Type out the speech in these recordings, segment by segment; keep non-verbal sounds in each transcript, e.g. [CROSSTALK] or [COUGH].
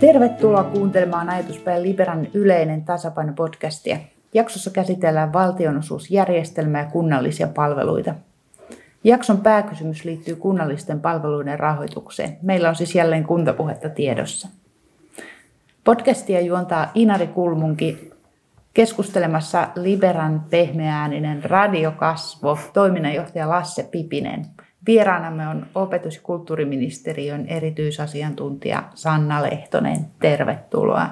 Tervetuloa kuuntelemaan Ajatuspäin Liberan yleinen tasapaino-podcastia. Jaksossa käsitellään valtionosuusjärjestelmää ja kunnallisia palveluita. Jakson pääkysymys liittyy kunnallisten palveluiden rahoitukseen. Meillä on siis jälleen kuntapuhetta tiedossa. Podcastia juontaa Inari Kulmunki keskustelemassa Liberan pehmeääninen radiokasvo, toiminnanjohtaja Lasse Pipinen. Vieraanamme on opetus- ja kulttuuriministeriön erityisasiantuntija Sanna Lehtonen. Tervetuloa.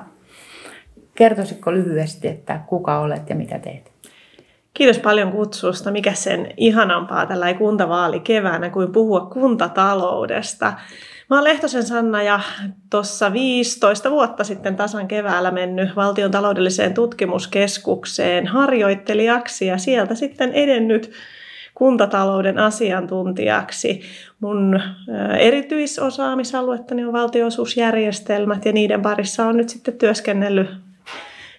Kertoisitko lyhyesti, että kuka olet ja mitä teet? Kiitos paljon kutsusta. Mikä sen ihanampaa tällä kuntavaali keväänä kuin puhua kuntataloudesta. Mä oon Lehtosen Sanna ja tuossa 15 vuotta sitten tasan keväällä mennyt valtion taloudelliseen tutkimuskeskukseen harjoittelijaksi ja sieltä sitten edennyt kuntatalouden asiantuntijaksi. Mun erityisosaamisaluettani on valtionosuusjärjestelmät ja niiden parissa on nyt sitten työskennellyt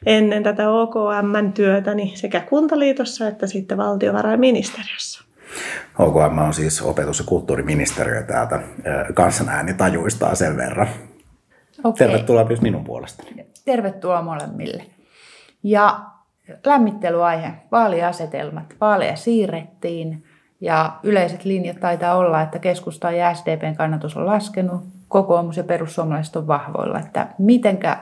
ennen tätä OKM-työtäni sekä Kuntaliitossa että sitten valtiovarainministeriössä. OKM on siis opetus- ja kulttuuriministeriö täältä. Kansanääni tajuistaa sen verran. Okay. Tervetuloa myös minun puolestani. Tervetuloa molemmille. Ja lämmittelyaihe, vaaliasetelmat. Vaaleja siirrettiin ja yleiset linjat taitaa olla, että keskusta ja SDPn kannatus on laskenut, kokoomus ja perussuomalaiset on vahvoilla. Että mitenkä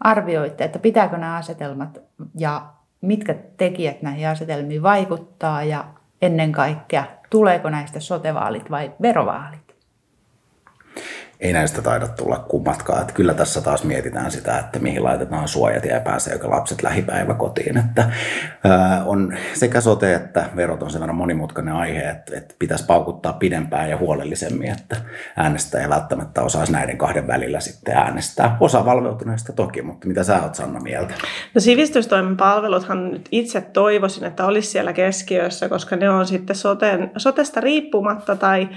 arvioitte, että pitääkö nämä asetelmat ja mitkä tekijät näihin asetelmiin vaikuttaa ja ennen kaikkea, tuleeko näistä sotevaalit vai verovaalit? Ei näistä taida tulla kummatkaan. Että kyllä tässä taas mietitään sitä, että mihin laitetaan suojat ja pääseekö lapset lähipäiväkotiin. Että, ää, on sekä sote että verot on sen verran monimutkainen aihe, että, että pitäisi paukuttaa pidempään ja huolellisemmin, että äänestäjä välttämättä osaisi näiden kahden välillä sitten äänestää. Osa valveutuneista toki, mutta mitä sä oot Sanna mieltä? No sivistystoimen palveluthan nyt itse toivoisin, että olisi siellä keskiössä, koska ne on sitten soten, sotesta riippumatta tai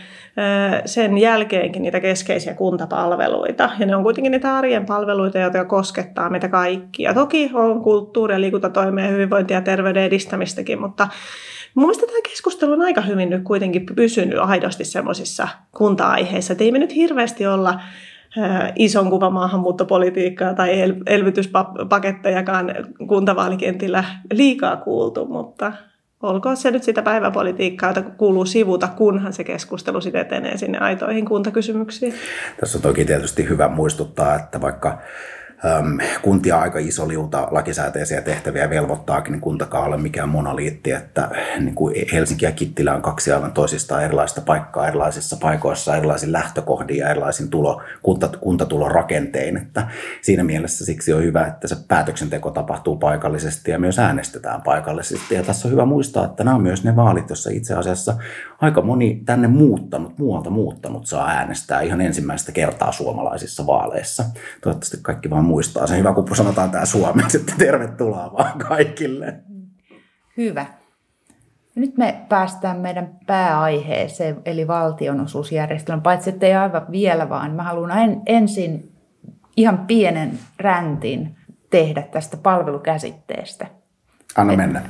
sen jälkeenkin niitä keskeisiä kuntapalveluita. Ja ne on kuitenkin niitä arjen palveluita, jotka koskettaa meitä kaikkia. Toki on kulttuuri- ja liikuntatoimia, hyvinvointia ja terveyden edistämistäkin, mutta Mun tämä keskustelu on aika hyvin nyt kuitenkin pysynyt aidosti semmoisissa kunta-aiheissa, että ei me nyt hirveästi olla ison kuvan maahanmuuttopolitiikkaa tai elvytyspakettejakaan kuntavaalikentillä liikaa kuultu, mutta olkoon se nyt sitä päiväpolitiikkaa, jota kuuluu sivuta, kunhan se keskustelu sitten etenee sinne aitoihin kuntakysymyksiin. Tässä on toki tietysti hyvä muistuttaa, että vaikka kuntia aika iso liuta lakisääteisiä tehtäviä velvoittaakin, niin kuntakaan ole mikään monoliitti, että niin kuin Helsinki ja Kittilä on kaksi aivan toisistaan erilaista paikkaa erilaisissa paikoissa, erilaisin lähtökohdin ja erilaisin tulo, kunta, kuntatulon rakentein, että siinä mielessä siksi on hyvä, että se päätöksenteko tapahtuu paikallisesti ja myös äänestetään paikallisesti. Ja tässä on hyvä muistaa, että nämä on myös ne vaalit, joissa itse asiassa aika moni tänne muuttanut, muualta muuttanut saa äänestää ihan ensimmäistä kertaa suomalaisissa vaaleissa. Toivottavasti kaikki vaan muistaa sen. Hyvä, kun sanotaan tämä suomeksi, että tervetuloa vaan kaikille. Hyvä. Nyt me päästään meidän pääaiheeseen, eli valtionosuusjärjestelmän. Paitsi että ei aivan vielä, vaan mä haluan en, ensin ihan pienen räntin tehdä tästä palvelukäsitteestä. Anna mennä.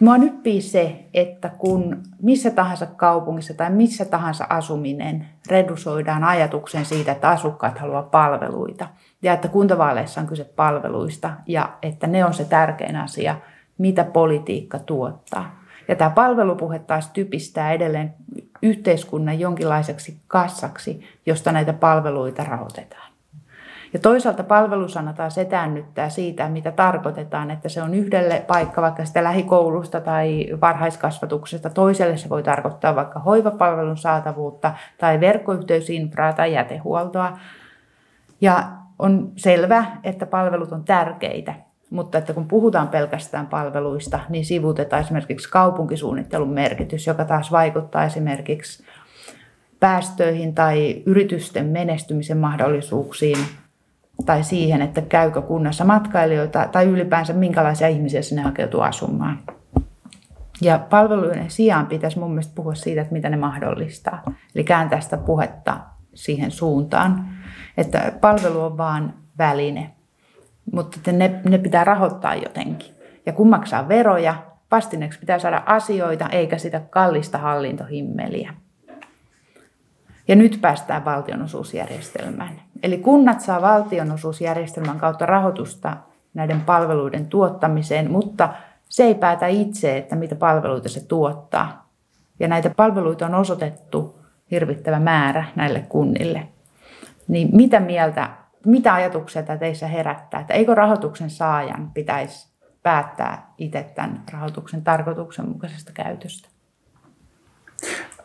Mua nyppii se, että kun missä tahansa kaupungissa tai missä tahansa asuminen redusoidaan ajatuksen siitä, että asukkaat haluaa palveluita ja että kuntavaaleissa on kyse palveluista ja että ne on se tärkein asia, mitä politiikka tuottaa. Ja tämä palvelupuhe taas typistää edelleen yhteiskunnan jonkinlaiseksi kassaksi, josta näitä palveluita rahoitetaan. Ja toisaalta palvelusana taas etäännyttää siitä, mitä tarkoitetaan, että se on yhdelle paikka vaikka sitä lähikoulusta tai varhaiskasvatuksesta, toiselle se voi tarkoittaa vaikka hoivapalvelun saatavuutta tai verkkoyhteysinfraa tai jätehuoltoa. Ja on selvä, että palvelut on tärkeitä, mutta että kun puhutaan pelkästään palveluista, niin sivutetaan esimerkiksi kaupunkisuunnittelun merkitys, joka taas vaikuttaa esimerkiksi päästöihin tai yritysten menestymisen mahdollisuuksiin tai siihen, että käykö kunnassa matkailijoita tai ylipäänsä minkälaisia ihmisiä sinne hakeutuu asumaan. Ja palveluiden sijaan pitäisi mun mielestä puhua siitä, että mitä ne mahdollistaa. Eli kääntää sitä puhetta siihen suuntaan, että palvelu on vaan väline, mutta ne, ne pitää rahoittaa jotenkin. Ja kun maksaa veroja, vastineeksi pitää saada asioita eikä sitä kallista hallintohimmeliä. Ja nyt päästään valtionosuusjärjestelmään. Eli kunnat saa valtionosuusjärjestelmän kautta rahoitusta näiden palveluiden tuottamiseen, mutta se ei päätä itse, että mitä palveluita se tuottaa. Ja näitä palveluita on osoitettu hirvittävä määrä näille kunnille. Niin mitä mieltä, mitä ajatuksia tämä teissä herättää, että eikö rahoituksen saajan pitäisi päättää itse tämän rahoituksen tarkoituksenmukaisesta käytöstä?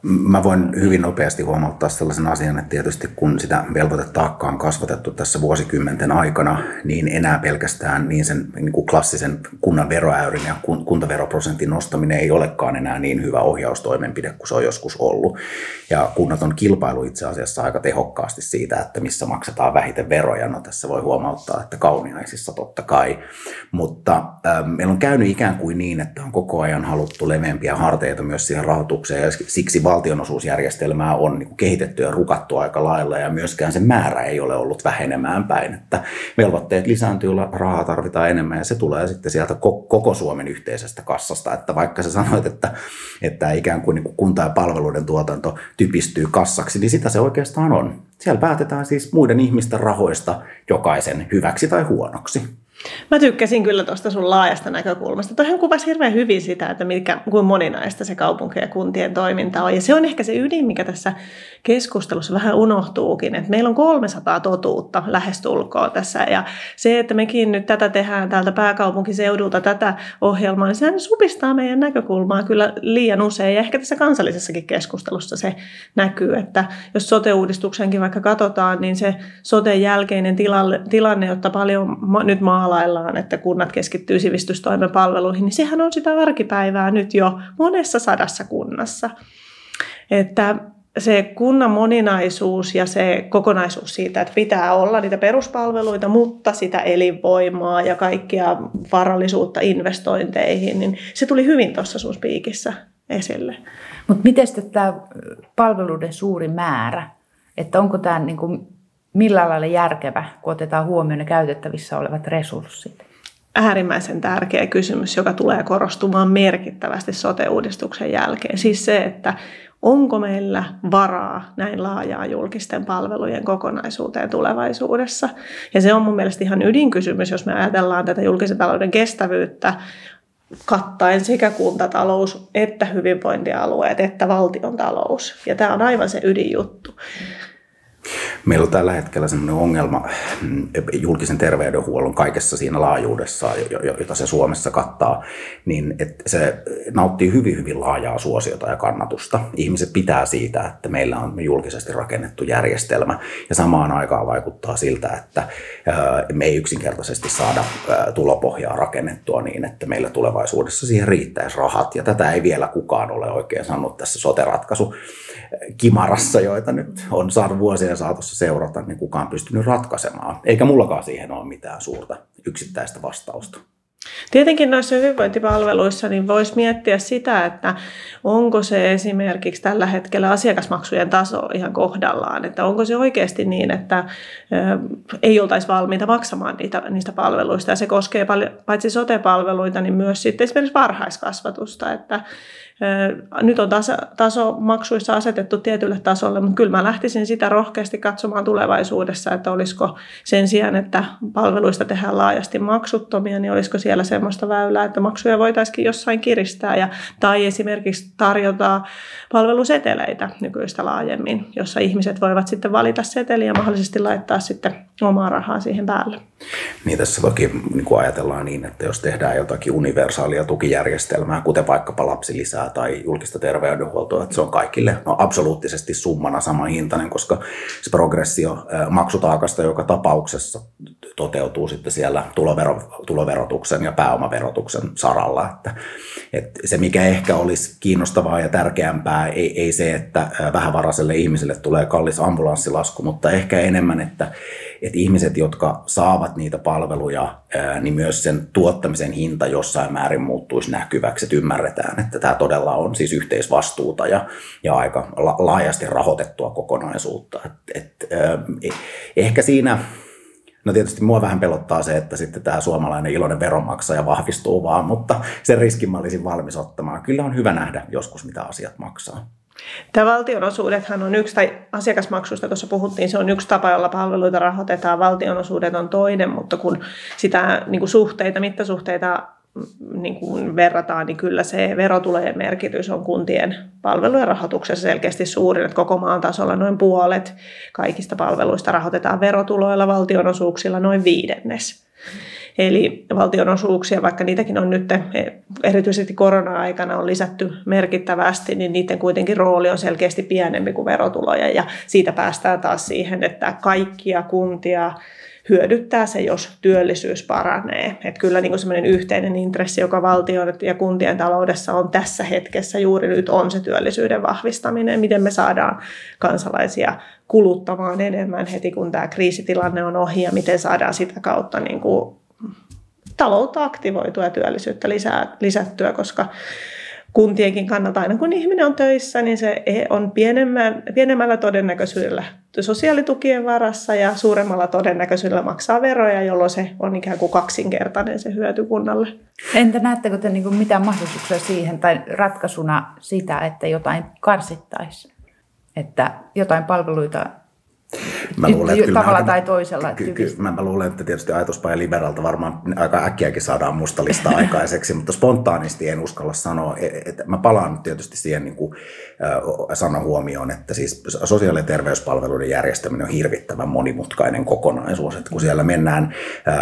Mä voin hyvin nopeasti huomauttaa sellaisen asian, että tietysti kun sitä velvoitetaakkaa on kasvatettu tässä vuosikymmenten aikana, niin enää pelkästään niin sen niin kuin klassisen kunnan veroäyrin ja kuntaveroprosentin nostaminen ei olekaan enää niin hyvä ohjaustoimenpide kuin se on joskus ollut. Ja kunnat on kilpailu itse asiassa aika tehokkaasti siitä, että missä maksetaan vähiten veroja. No tässä voi huomauttaa, että kauniaisissa totta kai. Mutta äh, meillä on käynyt ikään kuin niin, että on koko ajan haluttu leveämpiä harteita myös siihen rahoitukseen ja siksi valtionosuusjärjestelmää on niin kehitetty ja rukattu aika lailla ja myöskään se määrä ei ole ollut vähenemään päin. Että velvoitteet lisääntyy, rahaa tarvitaan enemmän ja se tulee sitten sieltä koko Suomen yhteisestä kassasta. Että vaikka sä sanoit, että, että ikään kuin, niin kuin kunta- ja palveluiden tuotanto typistyy kassaksi, niin sitä se oikeastaan on. Siellä päätetään siis muiden ihmisten rahoista jokaisen hyväksi tai huonoksi. Mä tykkäsin kyllä tuosta sun laajasta näkökulmasta. Toihan kuvasi hirveän hyvin sitä, että mikä, kuin moninaista se kaupunki ja kuntien toiminta on. Ja se on ehkä se ydin, mikä tässä keskustelussa vähän unohtuukin, että meillä on 300 totuutta lähestulkoon tässä. Ja se, että mekin nyt tätä tehdään täältä pääkaupunkiseudulta tätä ohjelmaa, niin sehän supistaa meidän näkökulmaa kyllä liian usein. Ja ehkä tässä kansallisessakin keskustelussa se näkyy, että jos sote-uudistuksenkin vaikka katsotaan, niin se soten jälkeinen tilanne, tilanne jotta paljon nyt maalla maalaillaan, että kunnat keskittyy sivistystoimen palveluihin, niin sehän on sitä arkipäivää nyt jo monessa sadassa kunnassa. Että se kunnan moninaisuus ja se kokonaisuus siitä, että pitää olla niitä peruspalveluita, mutta sitä elinvoimaa ja kaikkia varallisuutta investointeihin, niin se tuli hyvin tuossa sun spiikissä esille. Mutta miten tämä palveluiden suuri määrä, että onko tämä niin kuin millä lailla järkevä, kun otetaan huomioon ne käytettävissä olevat resurssit? Äärimmäisen tärkeä kysymys, joka tulee korostumaan merkittävästi sote-uudistuksen jälkeen. Siis se, että onko meillä varaa näin laajaa julkisten palvelujen kokonaisuuteen tulevaisuudessa. Ja se on mun mielestä ihan ydinkysymys, jos me ajatellaan tätä julkisen talouden kestävyyttä kattaen sekä kuntatalous että hyvinvointialueet että valtion talous. Ja tämä on aivan se ydinjuttu. Meillä on tällä hetkellä sellainen ongelma mm, julkisen terveydenhuollon kaikessa siinä laajuudessa, jota se Suomessa kattaa, niin että se nauttii hyvin, hyvin laajaa suosiota ja kannatusta. Ihmiset pitää siitä, että meillä on julkisesti rakennettu järjestelmä ja samaan aikaan vaikuttaa siltä, että me ei yksinkertaisesti saada tulopohjaa rakennettua niin, että meillä tulevaisuudessa siihen riittäisi rahat. Ja tätä ei vielä kukaan ole oikein sanonut tässä sote-ratkaisu kimarassa, joita nyt on saanut vuosien saatossa seurata, niin kukaan pystynyt ratkaisemaan. Eikä mullakaan siihen ole mitään suurta yksittäistä vastausta. Tietenkin noissa hyvinvointipalveluissa niin voisi miettiä sitä, että onko se esimerkiksi tällä hetkellä asiakasmaksujen taso ihan kohdallaan, että onko se oikeasti niin, että ei oltaisi valmiita maksamaan niitä, niistä palveluista. Ja se koskee paitsi sote-palveluita, niin myös sitten esimerkiksi varhaiskasvatusta, että nyt on taso, taso maksuissa asetettu tietylle tasolle, mutta kyllä mä lähtisin sitä rohkeasti katsomaan tulevaisuudessa, että olisiko sen sijaan, että palveluista tehdään laajasti maksuttomia, niin olisiko siellä semmoista väylää, että maksuja voitaisiin jossain kiristää ja, tai esimerkiksi tarjota palveluseteleitä nykyistä laajemmin, jossa ihmiset voivat sitten valita seteliä ja mahdollisesti laittaa sitten omaa rahaa siihen päälle. Niin tässä toki niin kuin ajatellaan niin, että jos tehdään jotakin universaalia tukijärjestelmää, kuten vaikkapa lapsilisää tai julkista terveydenhuoltoa, että se on kaikille no, absoluuttisesti summana sama hintainen, koska se progressio maksutaakasta joka tapauksessa toteutuu sitten siellä tulovero, tuloverotuksen ja pääomaverotuksen saralla. Että, että se mikä ehkä olisi kiinnostavaa ja tärkeämpää, ei, ei se, että vähävaraiselle ihmiselle tulee kallis ambulanssilasku, mutta ehkä enemmän, että että ihmiset, jotka saavat niitä palveluja, niin myös sen tuottamisen hinta jossain määrin muuttuisi näkyväksi, että ymmärretään, että tämä todella on siis yhteisvastuuta ja, ja aika laajasti rahoitettua kokonaisuutta. Et, et, ehkä siinä No tietysti mua vähän pelottaa se, että sitten tämä suomalainen iloinen veronmaksaja vahvistuu vaan, mutta sen riskin mä olisin valmis ottamaan. Kyllä on hyvä nähdä joskus, mitä asiat maksaa. Tämä valtionosuudethan on yksi, tai asiakasmaksusta tuossa puhuttiin, se on yksi tapa, jolla palveluita rahoitetaan. Valtionosuudet on toinen, mutta kun sitä niin kuin suhteita, mittasuhteita niin kuin verrataan, niin kyllä se verotulojen merkitys on kuntien palvelujen rahoituksessa selkeästi suurin, että koko maan tasolla noin puolet kaikista palveluista rahoitetaan verotuloilla, valtionosuuksilla noin viidennes. Eli valtionosuuksia, vaikka niitäkin on nyt erityisesti korona-aikana on lisätty merkittävästi, niin niiden kuitenkin rooli on selkeästi pienempi kuin verotuloja. Ja siitä päästään taas siihen, että kaikkia kuntia hyödyttää se, jos työllisyys paranee. Että kyllä niin semmoinen yhteinen intressi, joka valtion ja kuntien taloudessa on tässä hetkessä juuri nyt, on se työllisyyden vahvistaminen. Miten me saadaan kansalaisia kuluttamaan enemmän heti, kun tämä kriisitilanne on ohi ja miten saadaan sitä kautta niin kuin taloutta aktivoitua ja työllisyyttä lisää, lisättyä, koska kuntienkin kannalta aina kun ihminen on töissä, niin se on pienemmällä todennäköisyydellä sosiaalitukien varassa ja suuremmalla todennäköisyydellä maksaa veroja, jolloin se on ikään kuin kaksinkertainen se hyöty kunnalle. Entä näettekö te niin mitään mahdollisuuksia siihen tai ratkaisuna sitä, että jotain karsittaisiin? Että jotain palveluita Mä luulen, että tavalla aika, tai toisella. Ky, ky, mä, mä luulen, että tietysti ajatuspaja liberalta varmaan aika äkkiäkin saadaan mustalista aikaiseksi, [LAUGHS] mutta spontaanisti en uskalla sanoa. E, että mä palaan nyt tietysti siihen niin kuin, äh, sanon huomioon, että siis sosiaali- ja terveyspalveluiden järjestäminen on hirvittävän monimutkainen kokonaisuus. Että kun siellä mennään äh,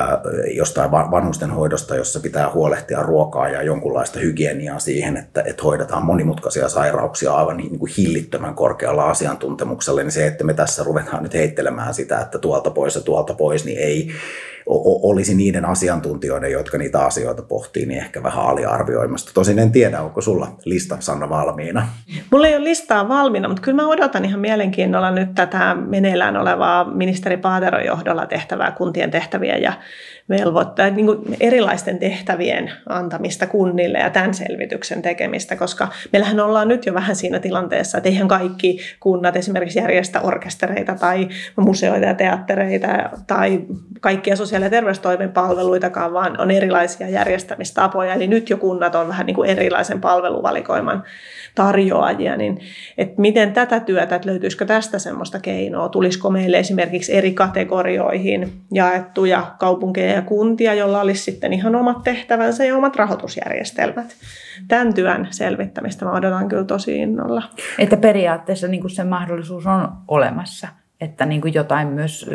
jostain vanhusten hoidosta, jossa pitää huolehtia ruokaa ja jonkunlaista hygieniaa siihen, että, että hoidetaan monimutkaisia sairauksia aivan niin kuin hillittömän korkealla asiantuntemuksella, niin se, että me tässä ruvetaan nyt heittelemään sitä, että tuolta pois ja tuolta pois, niin ei olisi niiden asiantuntijoiden, jotka niitä asioita pohtii, niin ehkä vähän aliarvioimasta. Tosin en tiedä, onko sulla lista, Sanna, valmiina? Mulla ei ole listaa valmiina, mutta kyllä mä odotan ihan mielenkiinnolla nyt tätä meneillään olevaa ministeri Paateron johdolla tehtävää kuntien tehtäviä ja velvoittaa niin erilaisten tehtävien antamista kunnille ja tämän selvityksen tekemistä, koska meillähän ollaan nyt jo vähän siinä tilanteessa, että eihän kaikki kunnat esimerkiksi järjestä orkestereita tai museoita ja teattereita tai kaikkia sosiaali- ja terveystoimen palveluitakaan, vaan on erilaisia järjestämistapoja. Eli nyt jo kunnat on vähän niin kuin erilaisen palveluvalikoiman tarjoajia, niin että miten tätä työtä, että löytyisikö tästä semmoista keinoa, tulisiko meille esimerkiksi eri kategorioihin jaettuja kaupunkeja ja kuntia, joilla olisi sitten ihan omat tehtävänsä ja omat rahoitusjärjestelmät. Tämän työn selvittämistä mä odotan kyllä tosi innolla. Että periaatteessa niin kuin se mahdollisuus on olemassa, että niin kuin jotain myös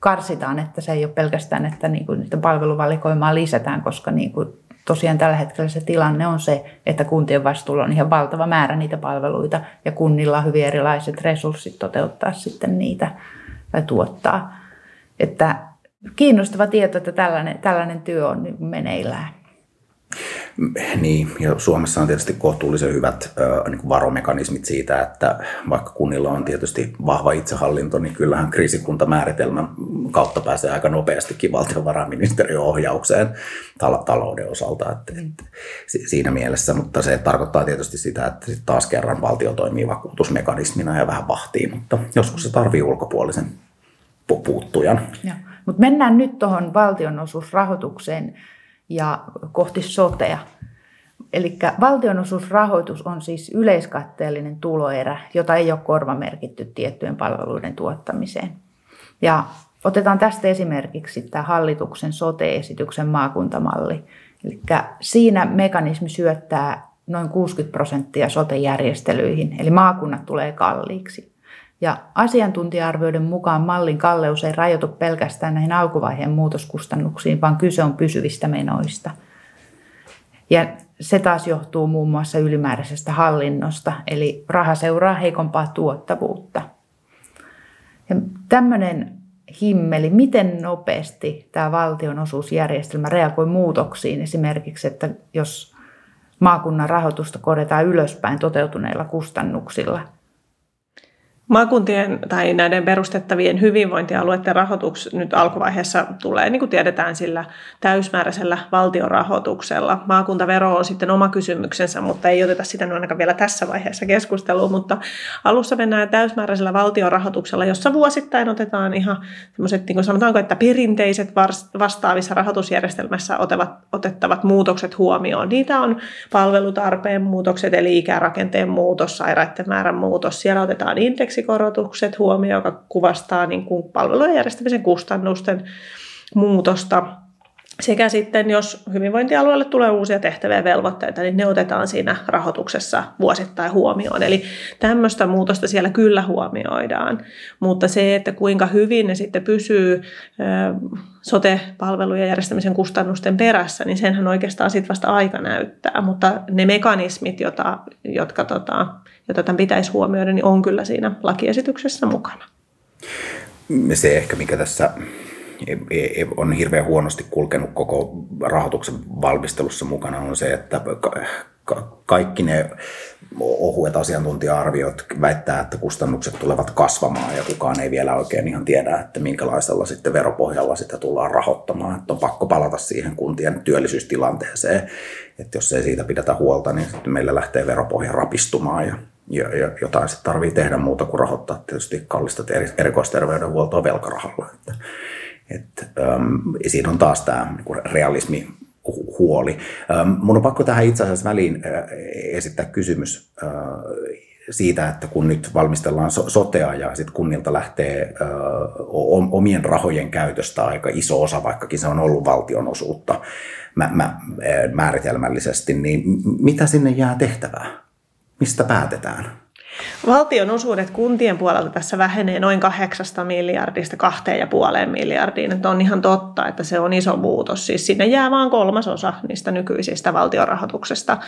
karsitaan, että se ei ole pelkästään, että niin kuin palveluvalikoimaa lisätään, koska niin kuin tosiaan tällä hetkellä se tilanne on se, että kuntien vastuulla on ihan valtava määrä niitä palveluita ja kunnilla on hyvin erilaiset resurssit toteuttaa sitten niitä tai tuottaa. Että kiinnostava tieto, että tällainen, tällainen työ on meneillään. Niin, ja Suomessa on tietysti kohtuullisen hyvät äh, niin varomekanismit siitä, että vaikka kunnilla on tietysti vahva itsehallinto, niin kyllähän kriisikuntamääritelmän kautta pääsee aika nopeastikin valtiovarainministeriön ohjaukseen tal- talouden osalta. Että, mm. että siinä mielessä, mutta se tarkoittaa tietysti sitä, että sit taas kerran valtio toimii vakuutusmekanismina ja vähän vahtii, mutta joskus se tarvii ulkopuolisen puuttujan. Mutta mennään nyt tuohon valtionosuusrahoitukseen ja kohti sotea. Eli valtionosuusrahoitus on siis yleiskatteellinen tuloerä, jota ei ole korvamerkitty tiettyjen palveluiden tuottamiseen. Ja otetaan tästä esimerkiksi tämä hallituksen sote-esityksen maakuntamalli. Eli siinä mekanismi syöttää noin 60 prosenttia sote-järjestelyihin, eli maakunnat tulee kalliiksi. Ja asiantuntija-arvioiden mukaan mallin kalleus ei rajoitu pelkästään näihin alkuvaiheen muutoskustannuksiin, vaan kyse on pysyvistä menoista. Ja se taas johtuu muun muassa ylimääräisestä hallinnosta, eli raha seuraa heikompaa tuottavuutta. Ja tämmöinen himmeli, miten nopeasti tämä valtionosuusjärjestelmä reagoi muutoksiin, esimerkiksi, että jos maakunnan rahoitusta korjataan ylöspäin toteutuneilla kustannuksilla – Maakuntien tai näiden perustettavien hyvinvointialueiden rahoitus nyt alkuvaiheessa tulee, niin kuin tiedetään, sillä täysmääräisellä valtiorahoituksella. Maakuntavero on sitten oma kysymyksensä, mutta ei oteta sitä ainakaan vielä tässä vaiheessa keskusteluun. Mutta alussa mennään täysmääräisellä valtiorahoituksella, jossa vuosittain otetaan ihan sellaiset, niin kuin sanotaanko, että perinteiset vastaavissa rahoitusjärjestelmässä otettavat muutokset huomioon. Niitä on palvelutarpeen muutokset, eli ikärakenteen muutos, sairaiden määrän muutos. Siellä otetaan indeksi indeksikorotukset huomioon, joka kuvastaa niin kuin palvelujen järjestämisen kustannusten muutosta. Sekä sitten, jos hyvinvointialueelle tulee uusia tehtäviä ja velvoitteita, niin ne otetaan siinä rahoituksessa vuosittain huomioon. Eli tämmöistä muutosta siellä kyllä huomioidaan. Mutta se, että kuinka hyvin ne sitten pysyy sote-palvelujen järjestämisen kustannusten perässä, niin senhän oikeastaan sitten vasta aika näyttää. Mutta ne mekanismit, jota, jotka, tota, jota tämän pitäisi huomioida, niin on kyllä siinä lakiesityksessä mukana. Se ehkä, mikä tässä on hirveän huonosti kulkenut koko rahoituksen valmistelussa mukana, on se, että kaikki ne ohuet asiantuntija-arviot väittää, että kustannukset tulevat kasvamaan ja kukaan ei vielä oikein ihan tiedä, että minkälaisella sitten veropohjalla sitä tullaan rahoittamaan. Että on pakko palata siihen kuntien työllisyystilanteeseen, että jos ei siitä pidetä huolta, niin sitten meillä lähtee veropohja rapistumaan ja, ja, ja jotain sitten tarvii tehdä muuta kuin rahoittaa tietysti kallista erikoisterveydenhuoltoa velkarahalla. Että, että, ähm, siinä on taas tämä niin realismi huoli. Ähm, mun on pakko tähän itse asiassa väliin äh, esittää kysymys äh, siitä, että kun nyt valmistellaan sotea ja sitten kunnilta lähtee äh, omien rahojen käytöstä aika iso osa, vaikkakin se on ollut valtion osuutta määritelmällisesti, niin mitä sinne jää tehtävää? Mistä päätetään? Valtion osuudet kuntien puolelta tässä vähenee noin 8 miljardista 2,5 miljardiin. Että on ihan totta, että se on iso muutos. Siis sinne jää vain kolmasosa niistä nykyisistä valtionrahoituksesta.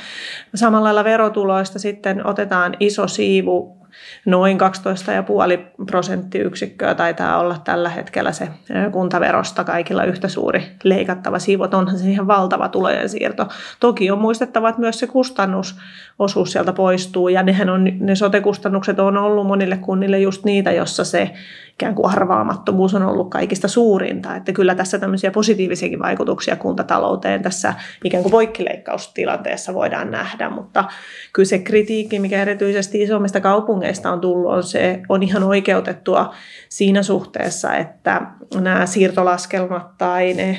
Samalla lailla verotuloista sitten otetaan iso siivu noin 12,5 prosenttiyksikköä taitaa olla tällä hetkellä se kuntaverosta kaikilla yhtä suuri leikattava siivu. Onhan se ihan valtava tulojen siirto. Toki on muistettava, että myös se kustannusosuus sieltä poistuu ja nehän on, ne sote-kustannukset on ollut monille kunnille just niitä, jossa se ikään kuin arvaamattomuus on ollut kaikista suurinta. Että kyllä tässä tämmöisiä positiivisiakin vaikutuksia kuntatalouteen tässä ikään kuin poikkileikkaustilanteessa voidaan nähdä, mutta kyllä se kritiikki, mikä erityisesti isommista kaupungeista on tullut, on se on ihan oikeutettua siinä suhteessa, että nämä siirtolaskelmat tai ne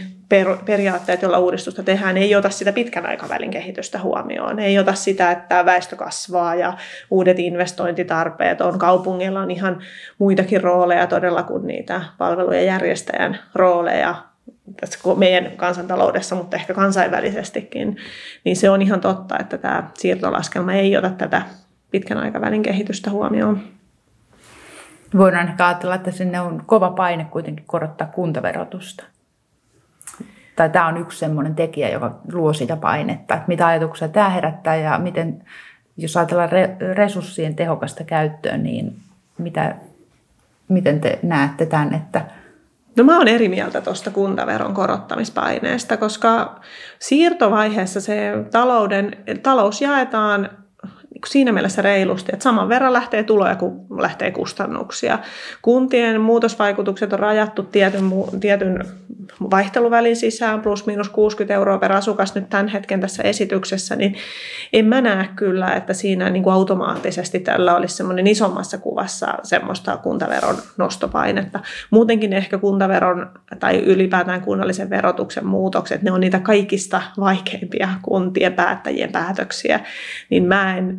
periaatteet, joilla uudistusta tehdään, ei ota sitä pitkän aikavälin kehitystä huomioon. Ei ota sitä, että väestö kasvaa ja uudet investointitarpeet on. Kaupungilla on ihan muitakin rooleja todella kuin niitä palvelujen järjestäjän rooleja tässä meidän kansantaloudessa, mutta ehkä kansainvälisestikin, niin se on ihan totta, että tämä siirtolaskelma ei ota tätä pitkän aikavälin kehitystä huomioon. Voidaan ehkä ajatella, että sinne on kova paine kuitenkin korottaa kuntaverotusta tai tämä on yksi sellainen tekijä, joka luo sitä painetta, että mitä ajatuksia tämä herättää ja miten, jos ajatellaan resurssien tehokasta käyttöä, niin mitä, miten te näette tämän, että No mä oon eri mieltä tuosta kuntaveron korottamispaineesta, koska siirtovaiheessa se talouden, talous jaetaan siinä mielessä reilusti, että saman verran lähtee tuloja kuin lähtee kustannuksia. Kuntien muutosvaikutukset on rajattu tietyn, tietyn vaihteluvälin sisään, plus miinus 60 euroa per asukas nyt tämän hetken tässä esityksessä, niin en mä näe kyllä, että siinä niin kuin automaattisesti tällä olisi semmoinen isommassa kuvassa semmoista kuntaveron nostopainetta. Muutenkin ehkä kuntaveron tai ylipäätään kunnallisen verotuksen muutokset, ne on niitä kaikista vaikeimpia kuntien päättäjien päätöksiä, niin mä en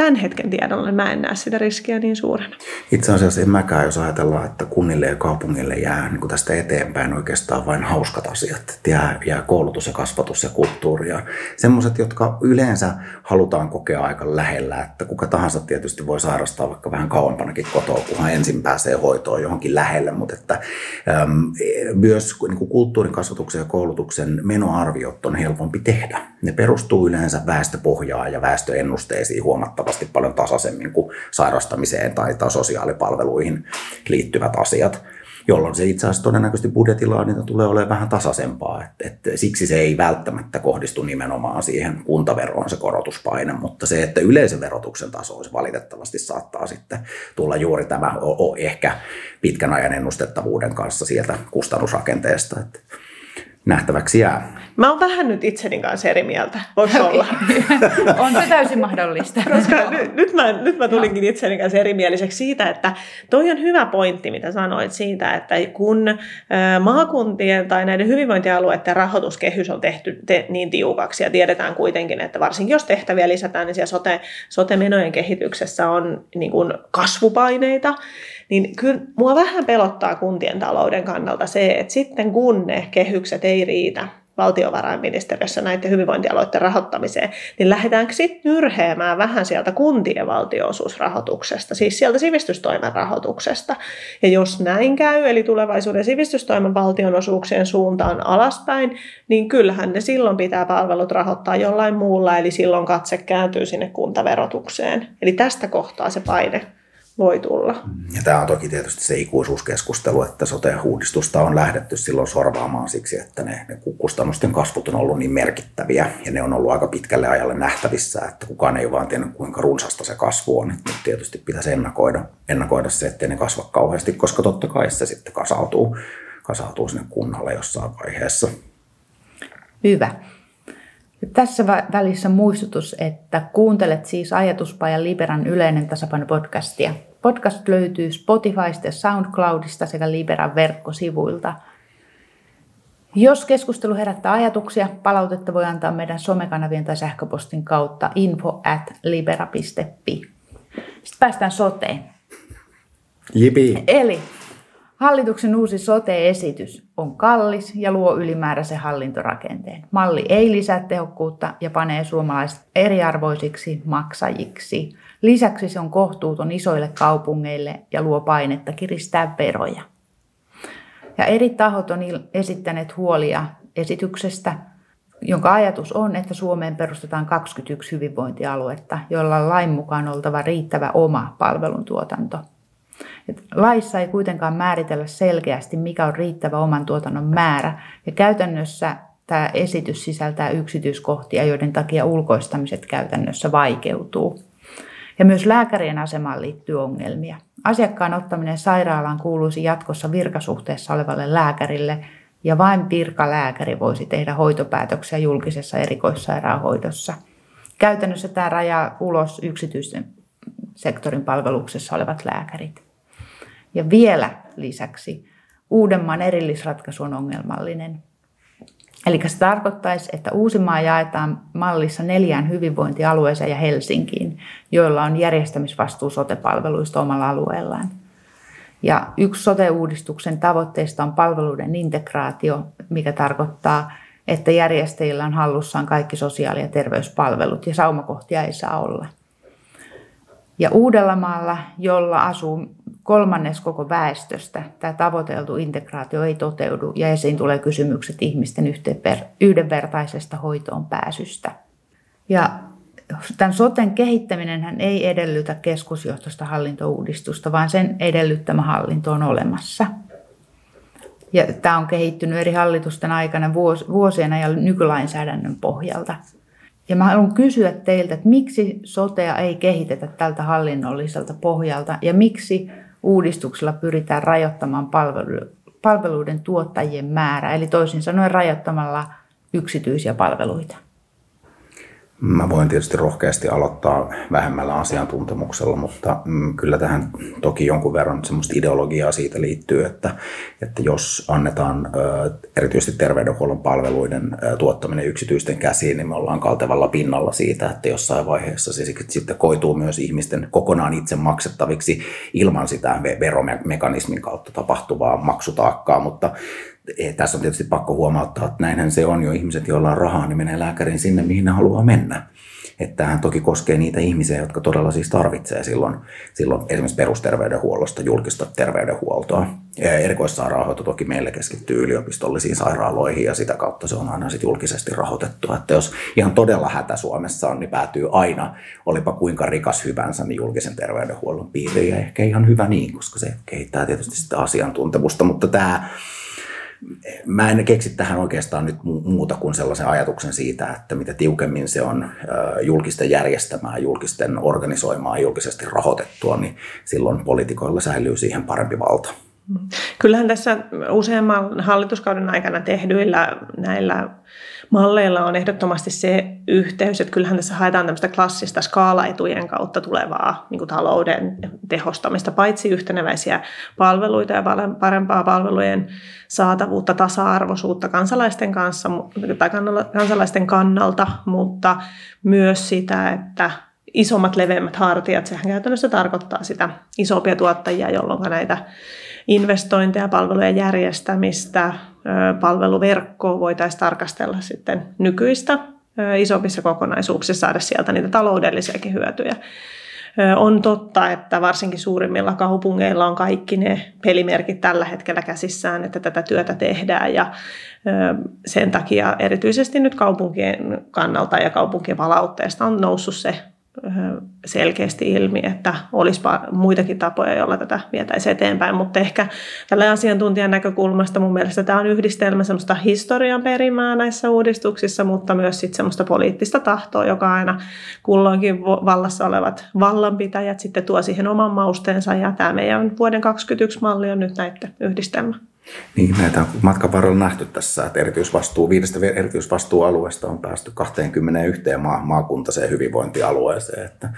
tämän hetken tiedolla niin mä en näe sitä riskiä niin suurena. Itse asiassa en mäkään, jos ajatellaan, että kunnille ja kaupungille jää niin kuin tästä eteenpäin oikeastaan vain hauskat asiat. Jää, jää koulutus ja kasvatus ja kulttuuri ja semmoiset, jotka yleensä halutaan kokea aika lähellä. Että kuka tahansa tietysti voi sairastaa vaikka vähän kauempanakin kotoa, kunhan ensin pääsee hoitoon johonkin lähelle. Mutta että äm, myös niin kuin kulttuurin, kasvatuksen ja koulutuksen menoarviot on helpompi tehdä. Ne perustuu yleensä väestöpohjaan ja väestöennusteisiin huomattavasti huomattavasti paljon tasaisemmin kuin sairastamiseen tai, tai sosiaalipalveluihin liittyvät asiat. jolloin se itse asiassa todennäköisesti budjetillaan niin tulee olemaan vähän tasaisempaa. Et, et, siksi se ei välttämättä kohdistu nimenomaan siihen kuntaveroon se korotuspaine, mutta se, että yleisen verotuksen taso se valitettavasti saattaa sitten tulla juuri tämä o, o, ehkä pitkän ajan ennustettavuuden kanssa sieltä kustannusrakenteesta. Et nähtäväksi jää. Mä oon vähän nyt itseni kanssa eri mieltä. Voiko olla? [LAUGHS] on se täysin mahdollista. Koska nyt, nyt, mä, nyt mä tulinkin itseni kanssa erimieliseksi siitä, että toi on hyvä pointti, mitä sanoit siitä, että kun maakuntien tai näiden hyvinvointialueiden rahoituskehys on tehty te, niin tiukaksi ja tiedetään kuitenkin, että varsinkin jos tehtäviä lisätään, niin siellä sote, sote-menojen kehityksessä on niin kuin kasvupaineita, niin kyllä mua vähän pelottaa kuntien talouden kannalta se, että sitten kun ne kehykset ei riitä, valtiovarainministeriössä näiden hyvinvointialueiden rahoittamiseen, niin lähdetäänkö sitten nyrheämään vähän sieltä kuntien valtionosuusrahoituksesta, siis sieltä sivistystoimen rahoituksesta. Ja jos näin käy, eli tulevaisuuden sivistystoimen valtionosuuksien suuntaan alaspäin, niin kyllähän ne silloin pitää palvelut rahoittaa jollain muulla, eli silloin katse kääntyy sinne kuntaverotukseen. Eli tästä kohtaa se paine voi tulla. Ja tämä on toki tietysti se ikuisuuskeskustelu, että sote-uudistusta on lähdetty silloin sorvaamaan siksi, että ne, ne kustannusten kasvut on ollut niin merkittäviä ja ne on ollut aika pitkälle ajalle nähtävissä, että kukaan ei vaan tiennyt kuinka runsasta se kasvu on. Nyt tietysti pitäisi ennakoida, ennakoida se, ettei ne kasva kauheasti, koska totta kai se sitten kasautuu, kasautuu sinne kunnalle jossain vaiheessa. Hyvä. Tässä välissä muistutus, että kuuntelet siis Ajatuspajan Liberan yleinen tasapaino podcastia. Podcast löytyy Spotifysta ja SoundCloudista sekä Liberan verkkosivuilta. Jos keskustelu herättää ajatuksia, palautetta voi antaa meidän somekanavien tai sähköpostin kautta info at libera.fi. Sitten päästään soteen. Jipi. Eli Hallituksen uusi sote-esitys on kallis ja luo ylimääräisen hallintorakenteen. Malli ei lisää tehokkuutta ja panee suomalaiset eriarvoisiksi maksajiksi. Lisäksi se on kohtuuton isoille kaupungeille ja luo painetta kiristää veroja. Ja eri tahot on esittäneet huolia esityksestä, jonka ajatus on, että Suomeen perustetaan 21 hyvinvointialuetta, joilla on lain mukaan oltava riittävä oma palveluntuotanto – Laissa ei kuitenkaan määritellä selkeästi, mikä on riittävä oman tuotannon määrä, ja käytännössä tämä esitys sisältää yksityiskohtia, joiden takia ulkoistamiset käytännössä vaikeutuu. Ja myös lääkärien asemaan liittyy ongelmia. Asiakkaan ottaminen sairaalaan kuuluisi jatkossa virkasuhteessa olevalle lääkärille, ja vain virkalääkäri voisi tehdä hoitopäätöksiä julkisessa erikoissairaanhoidossa. Käytännössä tämä rajaa ulos yksityisen sektorin palveluksessa olevat lääkärit. Ja vielä lisäksi Uudenmaan erillisratkaisu on ongelmallinen. Eli se tarkoittaisi, että Uusimaa jaetaan mallissa neljään hyvinvointialueeseen ja Helsinkiin, joilla on järjestämisvastuu sotepalveluista omalla alueellaan. Ja yksi sote-uudistuksen tavoitteista on palveluiden integraatio, mikä tarkoittaa, että järjestäjillä on hallussaan kaikki sosiaali- ja terveyspalvelut ja saumakohtia ei saa olla. Ja Uudellamaalla, jolla asuu kolmannes koko väestöstä, tämä tavoiteltu integraatio ei toteudu ja esiin tulee kysymykset ihmisten yhdenvertaisesta hoitoon pääsystä. Ja tämän soten kehittäminen ei edellytä keskusjohtoista hallintouudistusta, vaan sen edellyttämä hallinto on olemassa. Ja tämä on kehittynyt eri hallitusten aikana vuosien ajan nykylainsäädännön pohjalta. Ja mä haluan kysyä teiltä, että miksi sotea ei kehitetä tältä hallinnolliselta pohjalta ja miksi uudistuksella pyritään rajoittamaan palveluiden tuottajien määrää, eli toisin sanoen rajoittamalla yksityisiä palveluita. Mä voin tietysti rohkeasti aloittaa vähemmällä asiantuntemuksella, mutta mm, kyllä tähän toki jonkun verran semmoista ideologiaa siitä liittyy, että, että jos annetaan erityisesti terveydenhuollon palveluiden tuottaminen yksityisten käsiin, niin me ollaan kaltevalla pinnalla siitä, että jossain vaiheessa se sitten koituu myös ihmisten kokonaan itse maksettaviksi ilman sitä veromekanismin kautta tapahtuvaa maksutaakkaa, mutta tässä on tietysti pakko huomauttaa, että näinhän se on jo. Ihmiset, joilla on rahaa, niin menee lääkäriin sinne, mihin ne haluaa mennä. että tämähän toki koskee niitä ihmisiä, jotka todella siis tarvitsee silloin, silloin esimerkiksi perusterveydenhuollosta julkista terveydenhuoltoa. Erikoissairaanhoito toki meillä keskittyy yliopistollisiin sairaaloihin ja sitä kautta se on aina sit julkisesti rahoitettu. Että jos ihan todella hätä Suomessa on, niin päätyy aina, olipa kuinka rikas hyvänsä, niin julkisen terveydenhuollon piiriin. Ja ehkä ihan hyvä niin, koska se kehittää tietysti sitä asiantuntemusta. Mutta tämä Mä en keksi tähän oikeastaan nyt muuta kuin sellaisen ajatuksen siitä, että mitä tiukemmin se on julkisten järjestämää, julkisten organisoimaa, julkisesti rahoitettua, niin silloin poliitikoilla säilyy siihen parempi valta. Kyllähän tässä useamman hallituskauden aikana tehdyillä näillä malleilla on ehdottomasti se yhteys, että kyllähän tässä haetaan tämmöistä klassista skaalaetujen kautta tulevaa niin talouden tehostamista, paitsi yhteneväisiä palveluita ja parempaa palvelujen saatavuutta, tasa-arvoisuutta kansalaisten kanssa tai kansalaisten kannalta, mutta myös sitä, että isommat, leveämmät hartiat, sehän käytännössä tarkoittaa sitä isompia tuottajia, jolloin näitä investointeja, palvelujen järjestämistä, palveluverkkoa voitaisiin tarkastella sitten nykyistä isommissa kokonaisuuksissa saada sieltä niitä taloudellisiakin hyötyjä. On totta, että varsinkin suurimmilla kaupungeilla on kaikki ne pelimerkit tällä hetkellä käsissään, että tätä työtä tehdään ja sen takia erityisesti nyt kaupunkien kannalta ja kaupunkien palautteesta on noussut se selkeästi ilmi, että olisi muitakin tapoja, joilla tätä vietäisiin eteenpäin. Mutta ehkä tällä asiantuntijan näkökulmasta mun mielestä tämä on yhdistelmä semmoista historian perimää näissä uudistuksissa, mutta myös sitten semmoista poliittista tahtoa, joka aina kulloinkin vallassa olevat vallanpitäjät sitten tuo siihen oman mausteensa. Ja tämä meidän vuoden 2021 malli on nyt näiden yhdistelmä. Niin, näitä on matkan varrella nähty tässä, että erityisvastuu, viidestä erityisvastuualueesta on päästy 21 maa, maakuntaiseen hyvinvointialueeseen. Että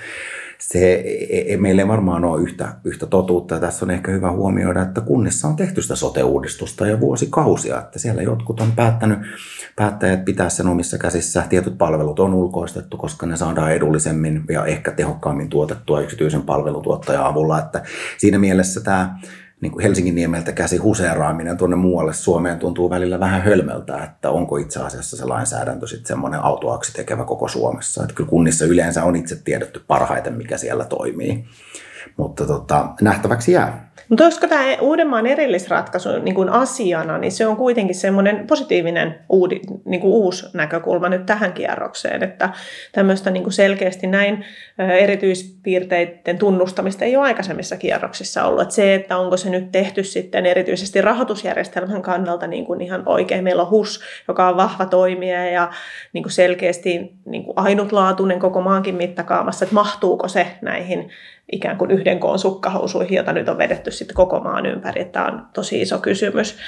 se ei, meille varmaan ole yhtä, yhtä totuutta. Ja tässä on ehkä hyvä huomioida, että kunnissa on tehty sitä sote-uudistusta jo vuosikausia. Että siellä jotkut on päättänyt, päättäjät pitää sen omissa käsissä. Tietyt palvelut on ulkoistettu, koska ne saadaan edullisemmin ja ehkä tehokkaammin tuotettua yksityisen palvelutuottajan avulla. Että siinä mielessä tämä niin kuin Helsingin niemeltä käsi huseeraaminen tuonne muualle Suomeen tuntuu välillä vähän hölmöltä, että onko itse asiassa se lainsäädäntö sitten semmoinen autoaksi tekevä koko Suomessa. Että kyllä kunnissa yleensä on itse tiedetty parhaiten, mikä siellä toimii. Mutta tota, nähtäväksi jää. Mutta olisiko tämä Uudenmaan erillisratkaisu niin kuin asiana, niin se on kuitenkin semmoinen positiivinen uudi, niin kuin uusi näkökulma nyt tähän kierrokseen, että tämmöistä niin kuin selkeästi näin erityispiirteiden tunnustamista ei ole aikaisemmissa kierroksissa ollut. Että se, että onko se nyt tehty sitten erityisesti rahoitusjärjestelmän kannalta niin kuin ihan oikein. Meillä on HUS, joka on vahva toimija ja niin kuin selkeästi niin kuin ainutlaatuinen koko maankin mittakaavassa, että mahtuuko se näihin ikään kuin yhden koon sukkahousuihin, jota nyt on vedetty sitten koko maan ympäri. Tämä on tosi iso kysymys.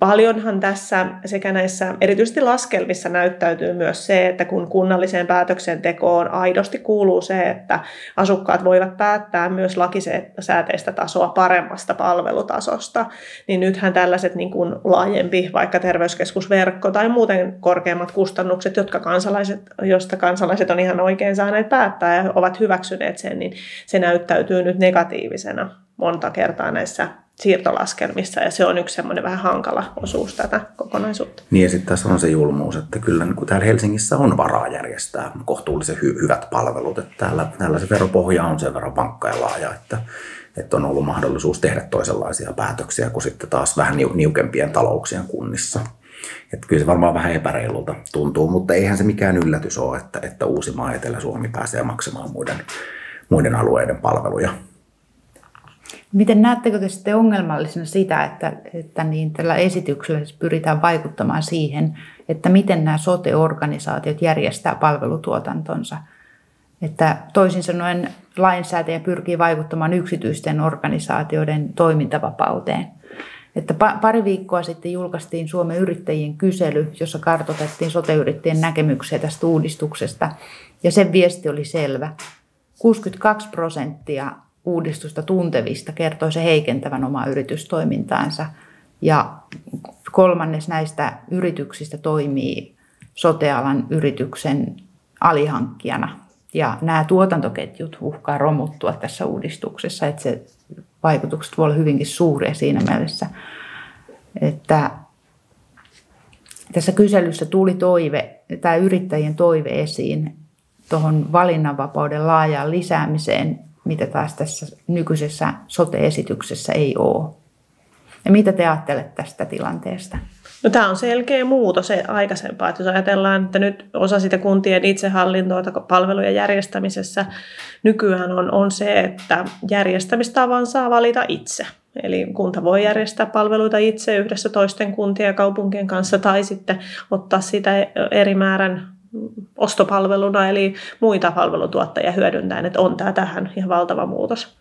Paljonhan tässä sekä näissä erityisesti laskelmissa näyttäytyy myös se, että kun kunnalliseen päätöksentekoon aidosti kuuluu se, että asukkaat voivat päättää myös lakisääteistä tasoa paremmasta palvelutasosta, niin nythän tällaiset niin kuin laajempi vaikka terveyskeskusverkko tai muuten korkeammat kustannukset, jotka kansalaiset, josta kansalaiset on ihan oikein saaneet päättää ja ovat hyväksyneet sen, niin se näyttäytyy nyt negatiivisena monta kertaa näissä siirtolaskelmissa ja se on yksi semmoinen vähän hankala osuus tätä kokonaisuutta. Niin ja sitten tässä on se julmuus, että kyllä niin täällä Helsingissä on varaa järjestää kohtuullisen hy- hyvät palvelut, että täällä, täällä se veropohja on sen verran vankka ja laaja, että, että on ollut mahdollisuus tehdä toisenlaisia päätöksiä kuin sitten taas vähän niukempien talouksien kunnissa. Että kyllä se varmaan vähän epäreilulta tuntuu, mutta eihän se mikään yllätys ole, että, että Uusimaa Etelä-Suomi pääsee maksamaan muiden, muiden alueiden palveluja Miten näettekö te sitten ongelmallisena sitä, että, että niin tällä esityksellä pyritään vaikuttamaan siihen, että miten nämä sote-organisaatiot järjestää palvelutuotantonsa? Että toisin sanoen lainsäätäjä pyrkii vaikuttamaan yksityisten organisaatioiden toimintavapauteen. Että pari viikkoa sitten julkaistiin Suomen yrittäjien kysely, jossa kartoitettiin sote-yrittäjien näkemyksiä tästä uudistuksesta. Ja sen viesti oli selvä. 62 prosenttia uudistusta tuntevista kertoi se heikentävän omaa yritystoimintaansa. Ja kolmannes näistä yrityksistä toimii sotealan yrityksen alihankkijana. Ja nämä tuotantoketjut uhkaa romuttua tässä uudistuksessa, että se vaikutukset voi olla hyvinkin suuria siinä mielessä, että tässä kyselyssä tuli toive, tämä yrittäjien toive esiin, tuohon valinnanvapauden laajaan lisäämiseen, mitä taas tässä nykyisessä sote-esityksessä ei ole. Ja mitä te ajattelette tästä tilanteesta? No, tämä on selkeä muutos aikaisempaa. Että jos ajatellaan, että nyt osa sitä kuntien itsehallintoa palvelujen järjestämisessä nykyään on, on se, että järjestämistavan saa valita itse. Eli kunta voi järjestää palveluita itse yhdessä toisten kuntien ja kaupunkien kanssa tai sitten ottaa sitä eri määrän ostopalveluna, eli muita palvelutuottajia hyödyntäen, että on tämä tähän ihan valtava muutos.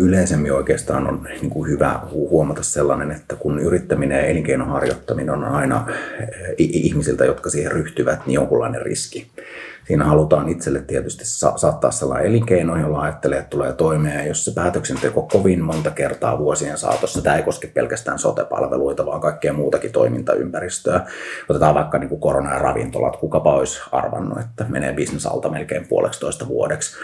Yleisemmin oikeastaan on niin kuin hyvä huomata sellainen, että kun yrittäminen ja elinkeinoharjoittaminen on aina ihmisiltä, jotka siihen ryhtyvät, niin jonkunlainen riski. Siinä halutaan itselle tietysti sa- saattaa sellainen elinkeino, jolla ajattelee, että tulee toimeen. Ja jos se päätöksenteko kovin monta kertaa vuosien saatossa, tämä ei koske pelkästään sote-palveluita, vaan kaikkea muutakin toimintaympäristöä. Otetaan vaikka niin kuin korona- ja ravintolat, kukapa olisi arvannut, että menee bisnesalta melkein puoleksi vuodeksi.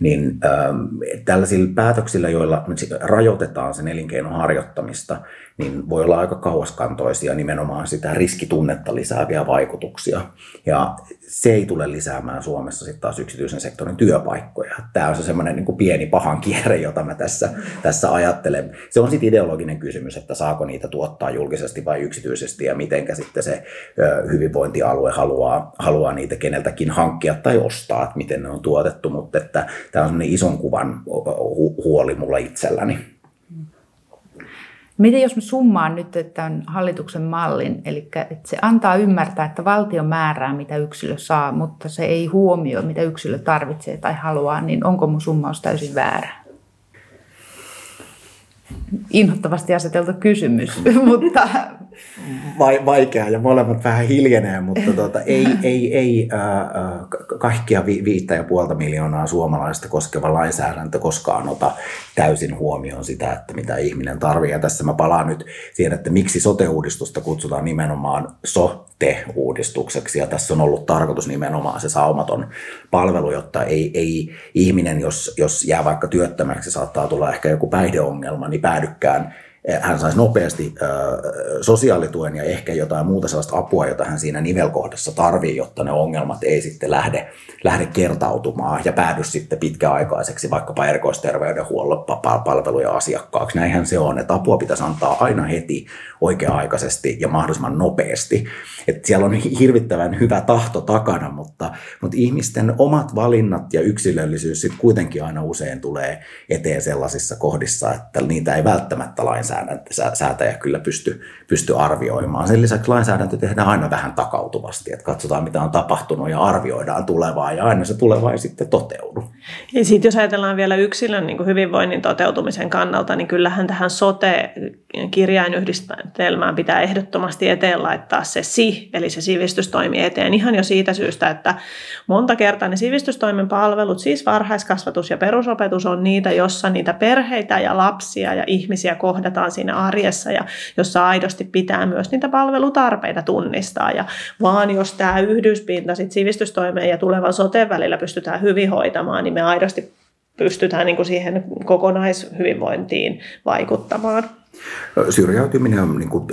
Niin ähm, tällaisilla päätöksillä, joilla rajoitetaan sen elinkeinon harjoittamista, niin voi olla aika kauaskantoisia nimenomaan sitä riskitunnetta lisääviä vaikutuksia. Ja se ei tule lisäämään Suomessa sitten taas yksityisen sektorin työpaikkoja. Tämä on se semmoinen niin pieni pahan kierre, jota mä tässä, tässä ajattelen. Se on sitten ideologinen kysymys, että saako niitä tuottaa julkisesti vai yksityisesti ja miten sitten se hyvinvointialue haluaa, haluaa niitä keneltäkin hankkia tai ostaa, että miten ne on tuotettu, mutta että tämä on semmoinen ison kuvan huoli mulla itselläni. Miten jos mä summaan nyt tämän hallituksen mallin, eli että se antaa ymmärtää, että valtio määrää, mitä yksilö saa, mutta se ei huomioi, mitä yksilö tarvitsee tai haluaa, niin onko mun summaus täysin väärä? Inhottavasti aseteltu kysymys, [LAUGHS] mutta vai, vaikea ja molemmat vähän hiljenee, mutta tuota, ei, ei, ei äh, kaikkia vi, viittä ja puolta miljoonaa suomalaista koskeva lainsäädäntö koskaan ota täysin huomioon sitä, että mitä ihminen tarvitsee. Ja tässä mä palaan nyt siihen, että miksi sote-uudistusta kutsutaan nimenomaan sote-uudistukseksi. Ja tässä on ollut tarkoitus nimenomaan se saumaton palvelu, jotta ei, ei ihminen, jos, jos jää vaikka työttömäksi, saattaa tulla ehkä joku päihdeongelma, niin päädykään hän saisi nopeasti sosiaalituen ja ehkä jotain muuta sellaista apua, jota hän siinä nivelkohdassa tarvii, jotta ne ongelmat ei sitten lähde, lähde kertautumaan ja päädy sitten pitkäaikaiseksi vaikkapa erikoisterveydenhuollon palvelujen asiakkaaksi. Näinhän se on, että apua pitäisi antaa aina heti oikea-aikaisesti ja mahdollisimman nopeasti. Että siellä on hirvittävän hyvä tahto takana, mutta, mutta ihmisten omat valinnat ja yksilöllisyys sitten kuitenkin aina usein tulee eteen sellaisissa kohdissa, että niitä ei välttämättä lainsäätäjä kyllä pysty, pysty arvioimaan. Sen lisäksi lainsäädäntö tehdään aina vähän takautuvasti, että katsotaan mitä on tapahtunut ja arvioidaan tulevaa ja aina se tuleva ei sitten toteudu. Ja sitten jos ajatellaan vielä yksilön niin hyvinvoinnin toteutumisen kannalta, niin kyllähän tähän sote-kirjainyhdistelmään pitää ehdottomasti eteen laittaa se SI, eli se sivistystoimi eteen ihan jo siitä syystä, että monta kertaa ne sivistystoimen palvelut, siis varhaiskasvatus ja perusopetus on niitä, jossa niitä perheitä ja lapsia ja ihmisiä kohdataan siinä arjessa ja jossa aidosti pitää myös niitä palvelutarpeita tunnistaa. Ja vaan jos tämä yhdyspinta sit sivistystoimeen ja tulevan soteen välillä pystytään hyvin hoitamaan, niin me aidosti pystytään niin kuin siihen kokonaishyvinvointiin vaikuttamaan. Syrjäytyminen on niin kuin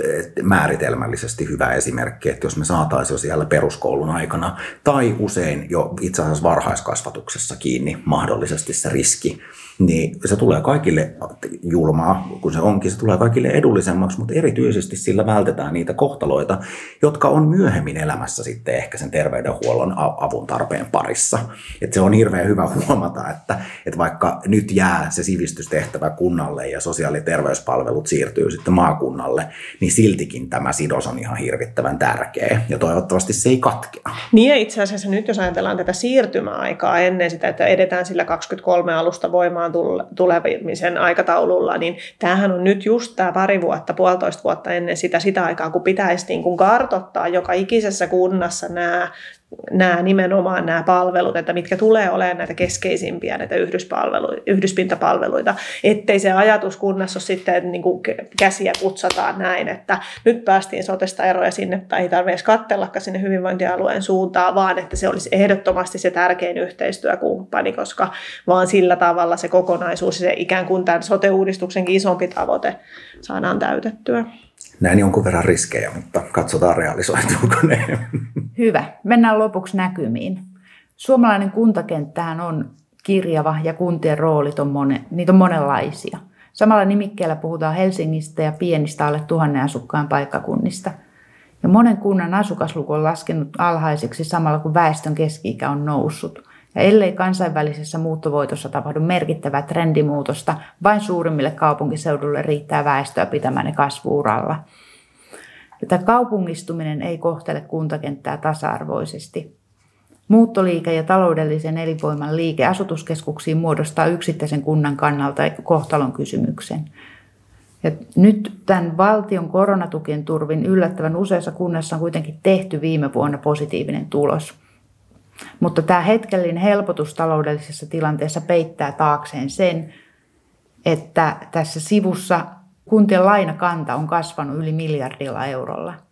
määritelmällisesti hyvä esimerkki, että jos me saataisiin jo siellä peruskoulun aikana tai usein jo itse asiassa varhaiskasvatuksessa kiinni mahdollisesti se riski, niin se tulee kaikille julmaa, kun se onkin, se tulee kaikille edullisemmaksi, mutta erityisesti sillä vältetään niitä kohtaloita, jotka on myöhemmin elämässä sitten ehkä sen terveydenhuollon avun tarpeen parissa. Et se on hirveän hyvä huomata, että, että vaikka nyt jää se sivistystehtävä kunnalle ja sosiaali- ja terveyspalvelut siirtyy sitten maakunnalle, niin siltikin tämä sidos on ihan hirvittävän tärkeä ja toivottavasti se ei katkea. Niin ja itse asiassa nyt jos ajatellaan tätä siirtymäaikaa ennen sitä, että edetään sillä 23 alusta voimaan tulemisen aikataululla, niin tämähän on nyt just tämä pari vuotta, puolitoista vuotta ennen sitä, sitä aikaa, kun pitäisi niin kuin kartottaa joka ikisessä kunnassa nämä nämä nimenomaan nämä palvelut, että mitkä tulee olemaan näitä keskeisimpiä näitä yhdyspintapalveluita, ettei se ajatus kunnassa ole sitten, että niin kuin käsiä kutsataan näin, että nyt päästiin sotesta eroja sinne, tai ei tarvitse katsellakaan sinne hyvinvointialueen suuntaan, vaan että se olisi ehdottomasti se tärkein yhteistyökumppani, koska vaan sillä tavalla se kokonaisuus se ikään kuin tämän sote-uudistuksenkin isompi tavoite saadaan täytettyä näin jonkun verran riskejä, mutta katsotaan realisoituuko ne. Hyvä. Mennään lopuksi näkymiin. Suomalainen kuntakenttähän on kirjava ja kuntien roolit on, mone, niitä on monenlaisia. Samalla nimikkeellä puhutaan Helsingistä ja pienistä alle tuhannen asukkaan paikkakunnista. Ja monen kunnan asukasluku on laskenut alhaiseksi samalla kun väestön keski on noussut. Ja ellei kansainvälisessä muuttovoitossa tapahdu merkittävää trendimuutosta, vain suurimmille kaupunkiseudulle riittää väestöä pitämään ne kasvuuralla. Ja tämä kaupungistuminen ei kohtele kuntakenttää tasa-arvoisesti. Muuttoliike ja taloudellisen elinvoiman liike asutuskeskuksiin muodostaa yksittäisen kunnan kannalta kohtalon kysymyksen. Ja nyt tämän valtion koronatukien turvin yllättävän useassa kunnassa on kuitenkin tehty viime vuonna positiivinen tulos. Mutta tämä hetkellinen helpotus taloudellisessa tilanteessa peittää taakseen sen, että tässä sivussa kuntien lainakanta on kasvanut yli miljardilla eurolla –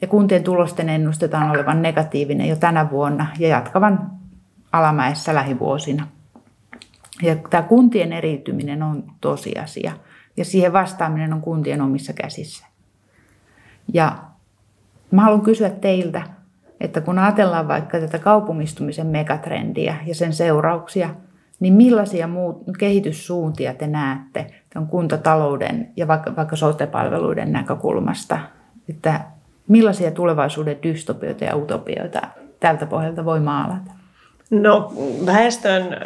ja kuntien tulosten ennustetaan olevan negatiivinen jo tänä vuonna ja jatkavan alamäessä lähivuosina. Ja tämä kuntien eriytyminen on tosiasia ja siihen vastaaminen on kuntien omissa käsissä. Ja mä haluan kysyä teiltä, että kun ajatellaan vaikka tätä kaupungistumisen megatrendiä ja sen seurauksia, niin millaisia muut kehityssuuntia te näette tämän kuntatalouden ja vaikka, vaikka sote-palveluiden näkökulmasta? Että millaisia tulevaisuuden dystopioita ja utopioita tältä pohjalta voi maalata? No väestön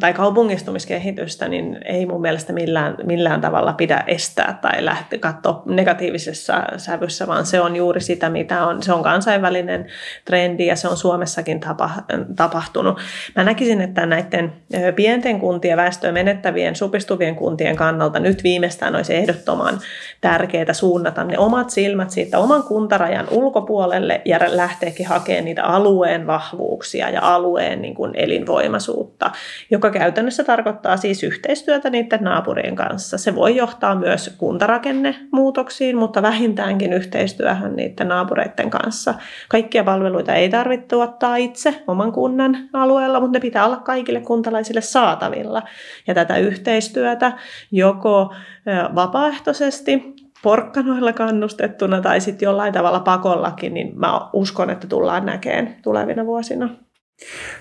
tai kaupungistumiskehitystä niin ei mun mielestä millään, millään tavalla pidä estää tai lähteä katsoa negatiivisessa sävyssä, vaan se on juuri sitä, mitä on. Se on kansainvälinen trendi ja se on Suomessakin tapa, tapahtunut. Mä näkisin, että näiden pienten kuntien väestöä menettävien supistuvien kuntien kannalta nyt viimeistään olisi ehdottoman tärkeää suunnata ne omat silmät siitä oman kuntarajan ulkopuolelle ja lähteekin hakemaan niitä alueen vahvuuksia ja alueen alueen niin kuin elinvoimaisuutta, joka käytännössä tarkoittaa siis yhteistyötä niiden naapurien kanssa. Se voi johtaa myös kuntarakennemuutoksiin, mutta vähintäänkin yhteistyöhön niiden naapureiden kanssa. Kaikkia palveluita ei tarvitse tuottaa itse oman kunnan alueella, mutta ne pitää olla kaikille kuntalaisille saatavilla. Ja tätä yhteistyötä joko vapaaehtoisesti porkkanoilla kannustettuna tai sitten jollain tavalla pakollakin, niin mä uskon, että tullaan näkemään tulevina vuosina.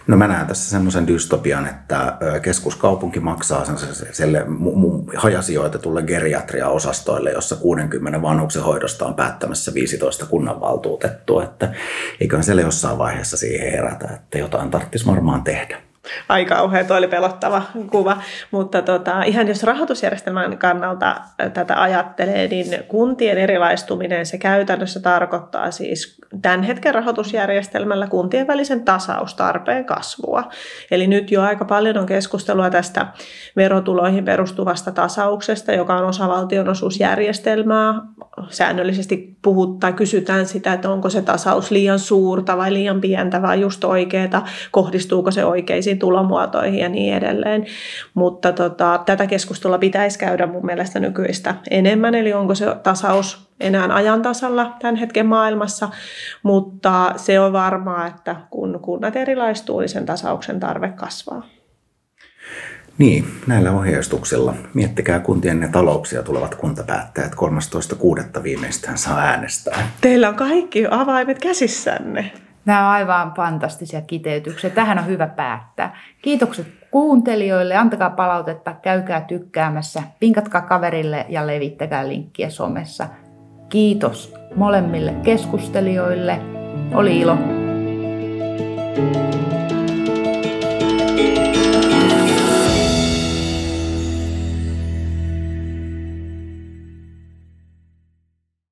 No mä näen tässä semmoisen dystopian, että keskuskaupunki maksaa sille hajasijoitetulle geriatria-osastoille, jossa 60 vanhuksen hoidosta on päättämässä 15 kunnanvaltuutettua. Että eiköhän siellä jossain vaiheessa siihen herätä, että jotain tarvitsisi varmaan tehdä aika kauhea, toi oli pelottava kuva. Mutta tota, ihan jos rahoitusjärjestelmän kannalta tätä ajattelee, niin kuntien erilaistuminen se käytännössä tarkoittaa siis tämän hetken rahoitusjärjestelmällä kuntien välisen tasaustarpeen kasvua. Eli nyt jo aika paljon on keskustelua tästä verotuloihin perustuvasta tasauksesta, joka on osa valtionosuusjärjestelmää. Säännöllisesti puhuttaa, kysytään sitä, että onko se tasaus liian suurta vai liian pientä vai just oikeeta, kohdistuuko se oikeisiin tulomuotoihin ja niin edelleen. Mutta tota, tätä keskustelua pitäisi käydä mun mielestä nykyistä enemmän, eli onko se tasaus enää ajan tasalla tämän hetken maailmassa, mutta se on varmaa, että kun kunnat erilaistuu, niin sen tasauksen tarve kasvaa. Niin, näillä ohjeistuksilla. Miettikää kuntien ne talouksia tulevat kuntapäättäjät 13.6. viimeistään saa äänestää. Teillä on kaikki avaimet käsissänne. Nämä on aivan fantastisia kiteytyksiä. Tähän on hyvä päättää. Kiitokset kuuntelijoille. Antakaa palautetta, käykää tykkäämässä, pinkatkaa kaverille ja levittäkää linkkiä somessa. Kiitos molemmille keskustelijoille. Oli ilo. thank you